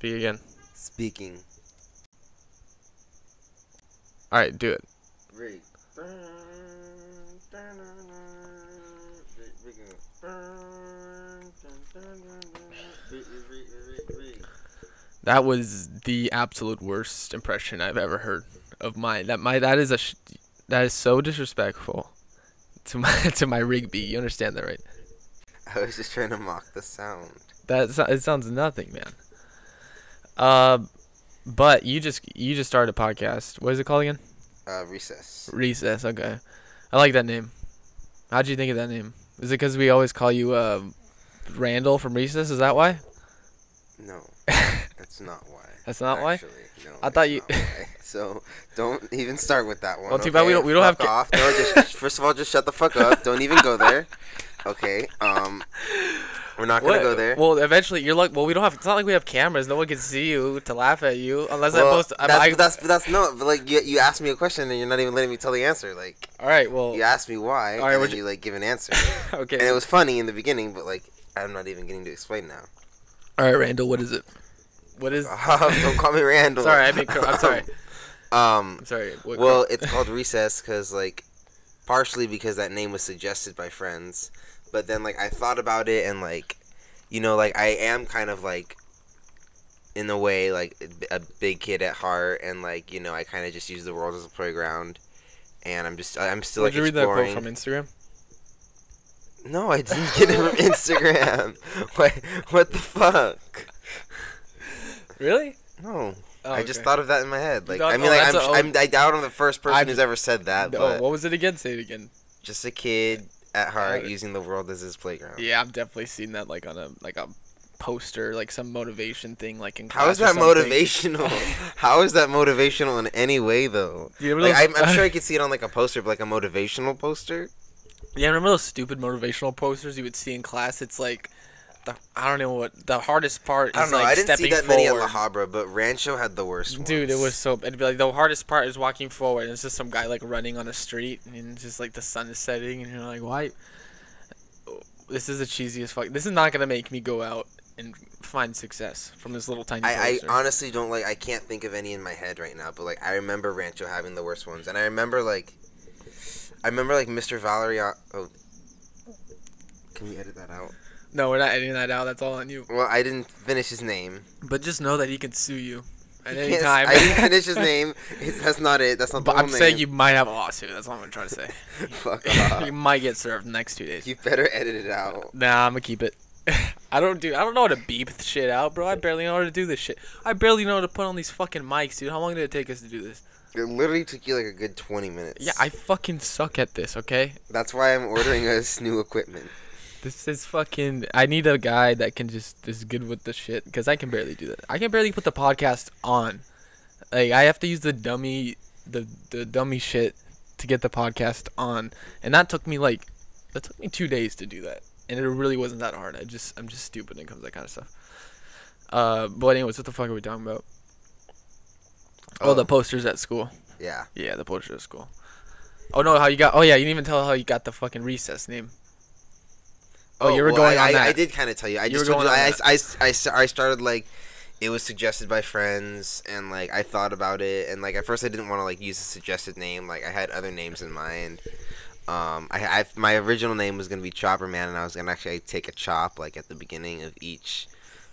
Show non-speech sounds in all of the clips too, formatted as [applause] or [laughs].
Speak again. Speaking. All right, do it. Rig. That was the absolute worst impression I've ever heard of mine. That my that is a sh- that is so disrespectful to my [laughs] to my Rigby. You understand that, right? I was just trying to mock the sound. That so- it sounds nothing, man. Uh, but you just you just started a podcast. What is it called again? Uh, recess. Recess. Okay, I like that name. How'd you think of that name? Is it because we always call you uh, Randall from Recess? Is that why? No, [laughs] that's not why. That's not why? Actually, No, I thought you- [laughs] So don't even start with that one. Well, too bad we don't- we don't have Fuck ca- off. No, just [laughs] first of all, just shut the fuck up. Don't even go there. Okay. Um, we're not gonna What? go there. Well, eventually you're like, well, we don't have. It's not like we have cameras. No one can see you to laugh at you unless I post. That's, I, that's that's no. But like you, you asked me a question and you're not even letting me tell the answer. Like all right. Well. you asked me why, All right, and then you- you like give an answer, [laughs] Okay. and it was funny in the beginning, but like I'm not even getting to explain now. all right, Randall. What is it? What is? [laughs] don't call me Randall. Sorry, I mean, I'm sorry. [laughs] Um, I'm sorry. What, well, it's called recess because like partially because that name was suggested by friends, but then like I thought about it and like you know like I am kind of like in a way like a big kid at heart and like you know I kind of just use the world as a playground and I'm just I'm still Did like you read that quote from Instagram? No, I didn't get it from [laughs] Instagram. what what the fuck? Really? No. Oh, I just okay. thought of that in my head. Like thought- I mean, oh, like I'm, a- I'm, I doubt I'm the first person I'm- who's ever said that, No, but what was it again? Say it again. just a kid at heart Uh, using the world as his playground. Yeah, I've definitely seen that like on a like a poster, like some motivation thing, like in How is that motivational? [laughs] How is that motivational in any way, though? Do you remember Like, those- I'm, I'm sure I [laughs] could see it on like a poster, but like a motivational poster. Yeah, remember those stupid motivational posters you would see in class? It's like, the I don't know what the hardest part is I don't know. like I didn't see stepping that many at forward. La Habra, but Rancho had the worst ones. Dude, it was so. It'd be like the hardest part is walking forward, and it's just some guy like running on a street, and it's just like the sun is setting, and you're like, why? This is the cheesiest fuck. This is not gonna make me go out and find success from this little tiny. I, I honestly don't like. I can't think of any in my head right now, but like I remember Rancho having the worst ones, and I remember like, I remember like Mr. Valerie. Oh, can we edit that out? No, we're not editing that out. That's all on you. Well, I didn't finish his name. But just know that he can sue you at any time. I didn't [laughs] finish his name. It's- That's not it. That's not But the I'm whole saying you might have a lawsuit. That's all I'm trying to say. [laughs] Fuck off. you might get served in the next two days. You better edit it out. Nah, I'm gonna keep it. [laughs] I don't do. I don't know how to beep the shit out, bro. I barely know how to do this shit. I barely know how to put on these fucking mics, dude. How long did it take us to do this? It literally took you like a good 20 minutes. Yeah, I fucking suck at this. Okay, That's why I'm ordering us new equipment. This is fucking. I need a guy that can just is good with the shit because I can barely do that. I can barely put the podcast on. Like I have to use the dummy, the the dummy shit to get the podcast on, and that took me like, that took me two days to do that, and it really wasn't that hard. I just I'm just stupid when it comes to that kind of stuff. Uh, but anyways, what the fuck are we talking about? Oh, the posters at school. Yeah. Yeah, the posters at school. Oh no, how you got? Oh yeah, you didn't even tell how you got the fucking recess name. Oh, you were well, going I, on that. I did kind of tell you. I You just were told you. going on I, that. I, I, I I started like, it was suggested by friends, and like I thought about it, and like at first I didn't want to like use a suggested name. Like I had other names in mind. Um, I, I my original name was gonna be Chopper Man, and I was gonna actually take a chop like at the beginning of each,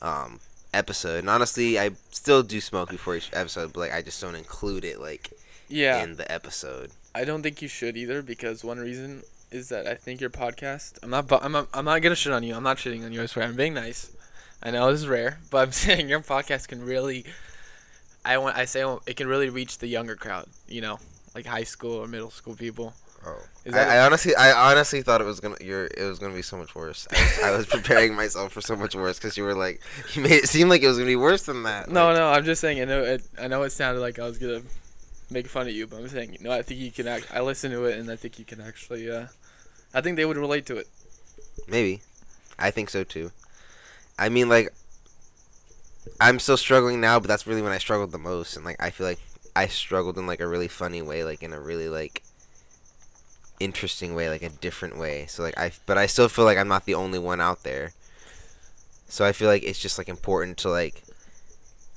um, episode. And honestly, I still do smoke before each episode, but like I just don't include it like Yeah, in the episode. I don't think you should either because one reason is that I think your podcast. I'm not. I'm. not- I'm not gonna shit on you. I'm not shitting on you. I swear. I'm being nice. I know this is rare, but I'm [laughs] saying your podcast can really. I want. I say it can really reach the younger crowd. You know, like high school or middle school people. Oh, Is I, that- I honestly, I honestly thought it was gonna, you're, it was gonna be so much worse. I was, I was preparing myself for so much worse because you were like, you made it seem like it was gonna be worse than that. No, like, no. I'm just saying. I know. It, I know it sounded like I was gonna make fun of you, but I'm saying no. I think you can. Act, I listened to it, and I think you can actually. Uh, I think they would relate to it. Maybe, I think so too. I mean, like, I'm still struggling now, but that's really when I struggled the most, and like, I feel like I struggled in like a really funny way, like in a really like interesting way, like a different way. So like I, but I still feel like I'm not the only one out there. So I feel like it's just like important to like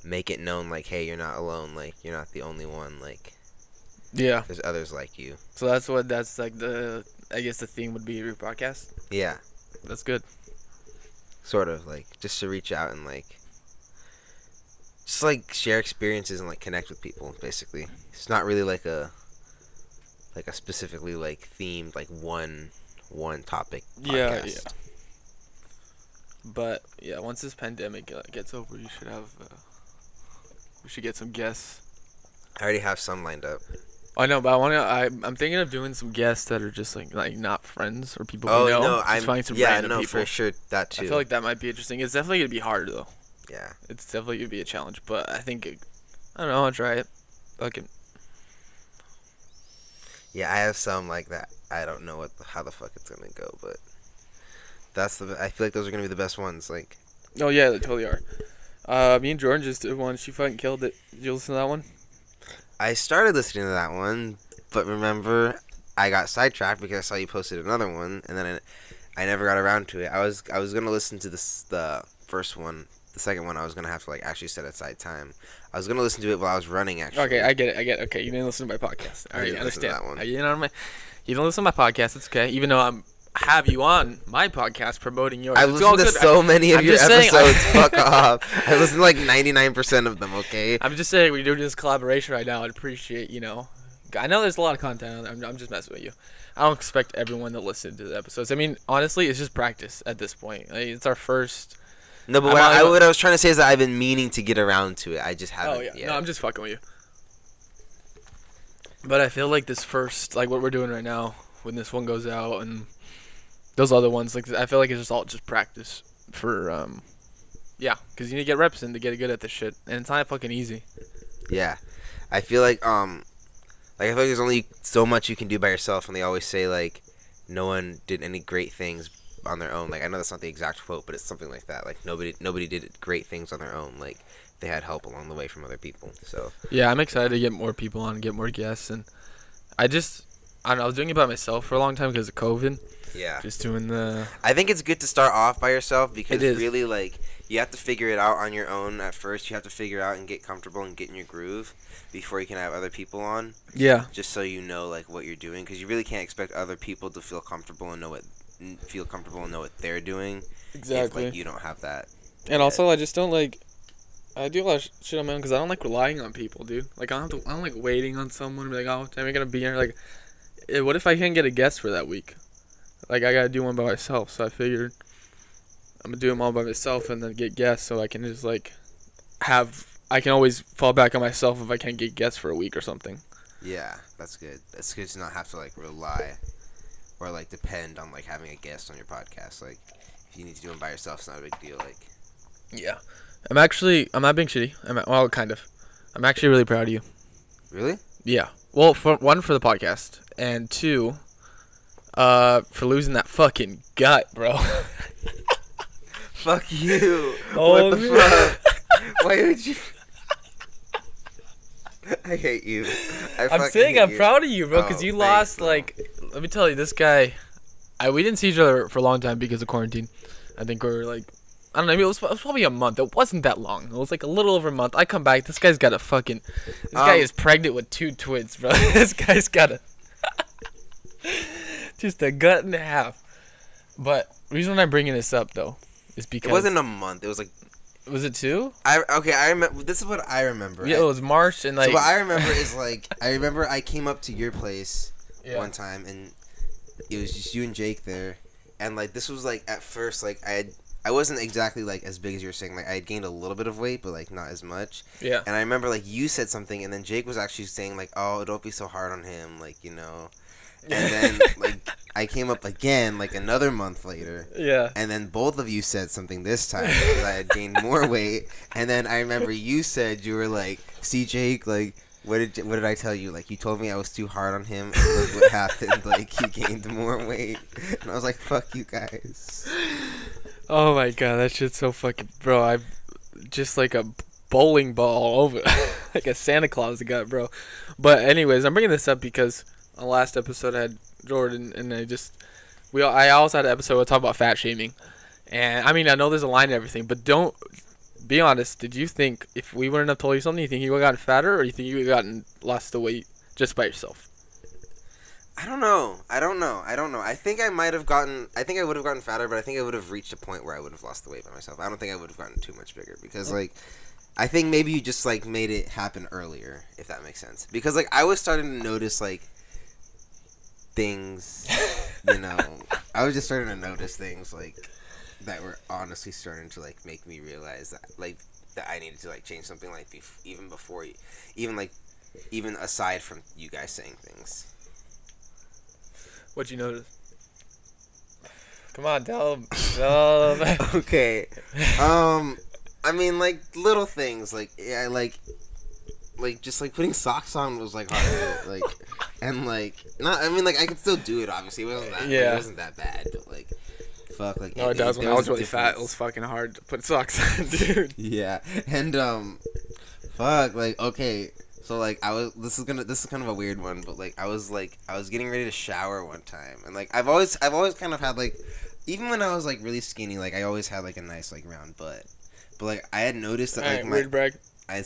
make it known like, hey, you're not alone. Like you're not the only one. Like Yeah. there's others like you. So that's what that's like the I guess the theme would be your podcast. Yeah, That's good. sort of like just to reach out and like just like share experiences and like connect with people. Basically, it's not really like a like a specifically like themed like one one topic. Yeah, podcast. yeah. But yeah, once this pandemic uh, gets over, you should have uh, we should get some guests. I already have some lined up. I know, but I want to. I I'm thinking of doing some guests that are just like like not friends or people Oh we know. no, just I'm finding some yeah, random no, people. for sure that too. I feel like that might be interesting. It's definitely gonna be hard though. yeah, It's definitely gonna be a challenge, but I think it, I don't know. I'll try it. Fucking yeah, I have some like that. I don't know what how the fuck it's gonna go, but that's the. I feel like those are gonna be the best ones. Like oh yeah, they totally are. Uh, me and Jordan just did one. She fucking killed it. Did you listen to that one? I started listening to that one, but remember, I got sidetracked because I saw you posted another one, and then I, I never got around to it. I was I was gonna listen to this the first one. The second one, I was gonna have to like actually set aside time. I was gonna listen to it while I was running. Actually, Okay, I get it. I get it. Okay, you didn't listen to my podcast. I All right, didn't I understand. that one. You know my, you don't listen to my podcast. It's okay. Even though I'm have you on my podcast promoting yours. I listened to good. so many of I'm your just saying, episodes. [laughs] Fuck off. I listened to like ninety nine percent of them. Okay. I'm just saying we're doing this collaboration right now. I'd appreciate you know. I know there's a lot of content. I'm, I'm just messing with you. I don't expect everyone to listen to the episodes. I mean, honestly, it's just practice at this point. Like, it's our first. No, but what I, what I was trying to say is that I've been meaning to get around to it. I just oh, haven't. Oh yeah. yet. No, I'm just fucking with you. But I feel like this first, like what we're doing right now, when this one goes out and those other ones, like I feel like it's just all just practice for, um, yeah, because you need to get reps in to get good at this shit, and it's not fucking easy. Yeah, I feel like um, like I feel like there's only so much you can do by yourself, and they always say like, no one did any great things on their own. Like I know that's not the exact quote, but it's something like that. Like nobody nobody did great things on their own. Like they had help along the way from other people. So Yeah, I'm excited to get more people on, get more guests, and I just, I don't know, I was doing it by myself for a long time because of COVID, yeah, just doing the, I think it's good to start off by yourself because really like you have to figure it out on your own at first. You have to figure out and get comfortable and get in your groove before you can have other people on. yeah, just so you know like what you're doing because you really can't expect other people to feel comfortable and know what feel comfortable and know what they're doing if like you don't have that And also, I just don't like. I do a lot of shit on my own because I don't like relying on people, dude. Like I don't have to. I don't like waiting on someone. and Be like, oh, time I gonna be here. Like, eh, what if I can't get a guest for that week? Like I gotta do one by myself. So I figured I'm gonna do them all by myself and then get guests, so I can just like have. I can always fall back on myself if I can't get guests for a week or something. yeah that's good that's good to not have to like rely or like depend on like having a guest on your podcast like if you need to do them by yourself it's not a big deal like Yeah. I'm actually. I'm not being shitty. I'm well, kind of. I'm actually really proud of you. really Yeah. Well, for one for the podcast, and two, uh, for losing that fucking gut, bro. [laughs] fuck you Oh, what the man. fuck [laughs] why would you [laughs] I hate you I I'm saying I'm you. proud of you, bro, because Oh, you lost bro. like. Let me tell you, this guy. I we didn't see each other for a long time because of quarantine. I think we were like. I don't know. It was, it was probably a month. It wasn't that long. It was like a little over a month. I come back. This guy's got a fucking. This guy Um, is pregnant with two twins, bro. this guy's got a. just a gut and a half. But reason I'm bringing this up though is because it wasn't a month it was like was it two? I okay I remember this is what I remember Yeah, it was March and like. so what I remember is like I remember I came up to your place yeah. one time and it was just you and Jake there, and like this was like at first like I had I wasn't exactly like as big as you were saying like I had gained a little bit of weight but like not as much, Yeah. and I remember like you said something and then Jake was actually saying like oh don't be so hard on him like you know, and then [laughs] like I came up again like another month later. Yeah. And then both of you said something this time [laughs] because I had gained more weight. And then I remember you said you were like, "See, Jake, like, what did what did I tell you? Like, you told me I was too hard on him, and look what happened. [laughs] Like, he gained more weight." And I was like, "Fuck you guys." Oh my god, that shit's so fucking bro. I'm just like a bowling ball all over, like a Santa Claus got bro. But anyways, I'm bringing this up because the last episode I had Jordan, and I just we all, I also had an episode where I talk about fat shaming, and I mean I know there's a line and everything, but don't be honest. Did you think if we wouldn't have told you something, you think you would have gotten fatter, or you think you would have gotten lost the weight just by yourself? I don't know. I don't know. I don't know. I think I might have gotten. I think I would have gotten fatter, but I think I would have reached a point where I would have lost the weight by myself. I don't think I would have gotten too much bigger because like, I think maybe you just like made it happen earlier, if that makes sense. Because like I was starting to notice like things, you know, I was just starting to notice things like that were honestly starting to like make me realize that like that I needed to like change something like bef- even before, you, even like even aside from you guys saying things. What'd you notice? Come on, tell them. Tell 'em. [laughs] okay. Um, I mean, like little things, like yeah, like, like just like putting socks on was like hard, like, and like not. I mean, like I could still do it. Obviously, it wasn't that. Yeah. It wasn't that bad, but like, fuck, like. no, it does. When I was really fat, it was fucking hard to put socks on, [laughs] dude. Yeah, and um, fuck, like okay, so like I was. This is gonna. This is kind of a weird one, but like I was like I was getting ready to shower one time, and like I've always I've always kind of had like, even when I was like really skinny, like I always had like a nice like round butt, but like I had noticed that like Alright, my weird brag. I,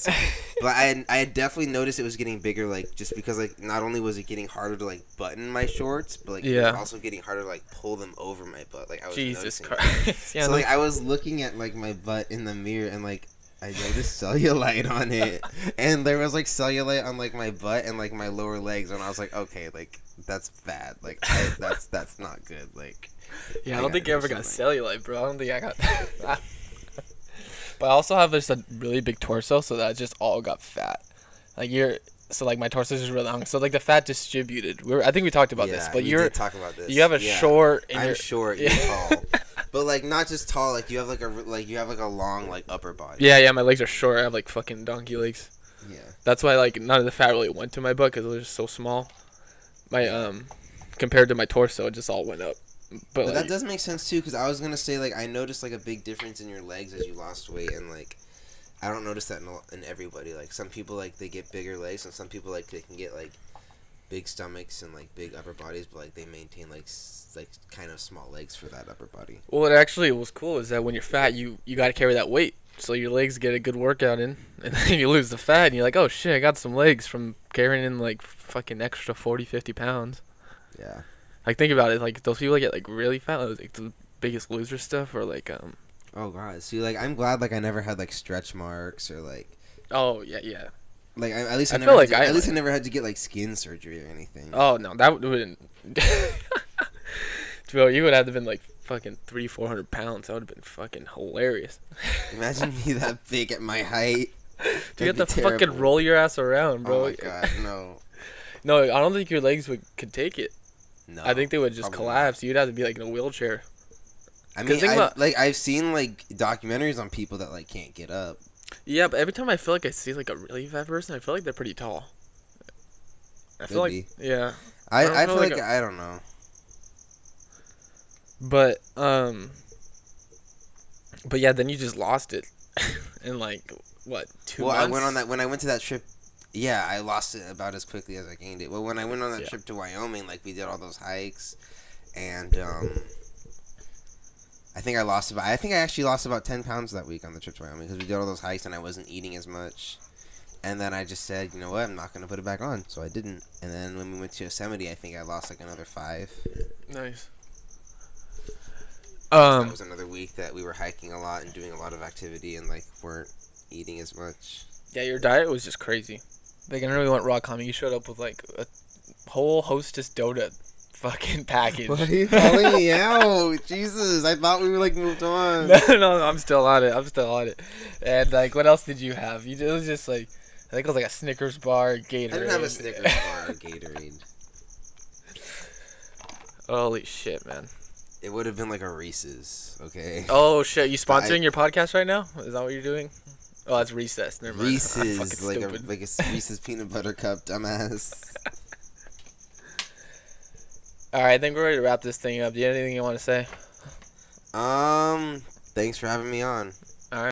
but I had, I had definitely noticed it was getting bigger, like just because like not only was it getting harder to like button my shorts, but like Yeah. also getting harder to like pull them over my butt. Like I was Jesus Christ. [laughs] yeah, so like I was looking at like my butt in the mirror and like I noticed cellulite [laughs] on it, and there was like cellulite on like my butt and like my lower legs, and I was like, okay, like that's bad. Like I, that's that's not good. Like yeah, I I don't think I ever got cellulite, bro. I don't think I got. [laughs] but I also have just a really big torso, so that just all got fat. Like you're, so like my torso is just really long, so like the fat distributed. We are I think we talked about this, but you're did talk about this. you have a Yeah. short. And I'm short. [laughs] You're Yeah. tall, but like not just tall. Like you have like a like you have like a long like upper body. Yeah, yeah, my legs are short. I have like fucking donkey legs. Yeah. That's why like none of the fat really went to my butt because it was just so small. My um, compared to my torso, it just all went up. But, But like, that does make sense too, because I was gonna say like I noticed like a big difference in your legs as you lost weight, and like I don't notice that in, in everybody. Like some people like they get bigger legs, and some people like they can get like big stomachs and like big upper bodies, but like they maintain like s- like kind of small legs for that upper body. Well, what actually was cool is that when you're fat, you you got to carry that weight, so your legs get a good workout in, [laughs] and then you lose the fat, and you're like, oh shit, I got some legs from carrying in like fucking extra 40, 50 pounds. Yeah. Like think about it, like those people that get like really fat, like the biggest loser stuff, or like um, Oh god. See, like I'm glad like I never had like stretch marks or like oh yeah yeah. like I, at least I, I never like to- I- at least I never had to get like skin surgery or anything. Oh no, that wouldn't. [laughs] Bro, you would have been like fucking three, four hundred pounds. That would have been fucking hilarious. [laughs] Imagine me that big at my height. You That'd have to fucking roll your ass around, bro. Oh my god, no. [laughs] No, I don't think your legs would could take it. No. I think they would just probably not. collapse. You'd have to be like in a wheelchair. I 'Cause mean, think I, about- like I've seen like documentaries on people that like can't get up. Yeah, but every time I feel like I see like a really fat person, I feel like they're pretty tall. I feel Could like yeah, I, I don't I, feel like I don't know. but um, but yeah, then you just lost it [laughs] in like what two well, months? I went on that when I went to that trip. Yeah, I lost it about as quickly as I gained it. Well, when I went on that Yeah. trip to Wyoming, like we did all those hikes, and um, I think I lost about. I think I actually lost about ten pounds that week on the trip to Wyoming because we did all those hikes and I wasn't eating as much. And then I just said, you know what, I'm not gonna put it back on, so I didn't. And then when we went to Yosemite, I think I lost like another five. Nice. that Um, was another week that we were hiking a lot and doing a lot of activity and like weren't eating as much. yeah, your diet was just crazy. Like I we went rock climbing. You showed up with like a whole Hostess donut fucking [laughs] package. Why are you calling me out? [laughs] Jesus, I thought we were like moved on. [laughs] no, no, no, I'm still on it. I'm still on it. And like, what else did you have? You it was just like, I think it was like a Snickers bar, Gatorade. I didn't have a Snickers bar or Gatorade. Holy shit, man. It would have been like a Reese's, okay? Oh shit, you sponsoring I- your podcast right now? Is that what you're doing? Oh, that's recess. Never mind. Reese's, [laughs] like a like a Reese's peanut butter cup, dumbass. [laughs] All right, I think we're ready to wrap this thing up. Do you have anything you want to say? Um, thanks for having me on.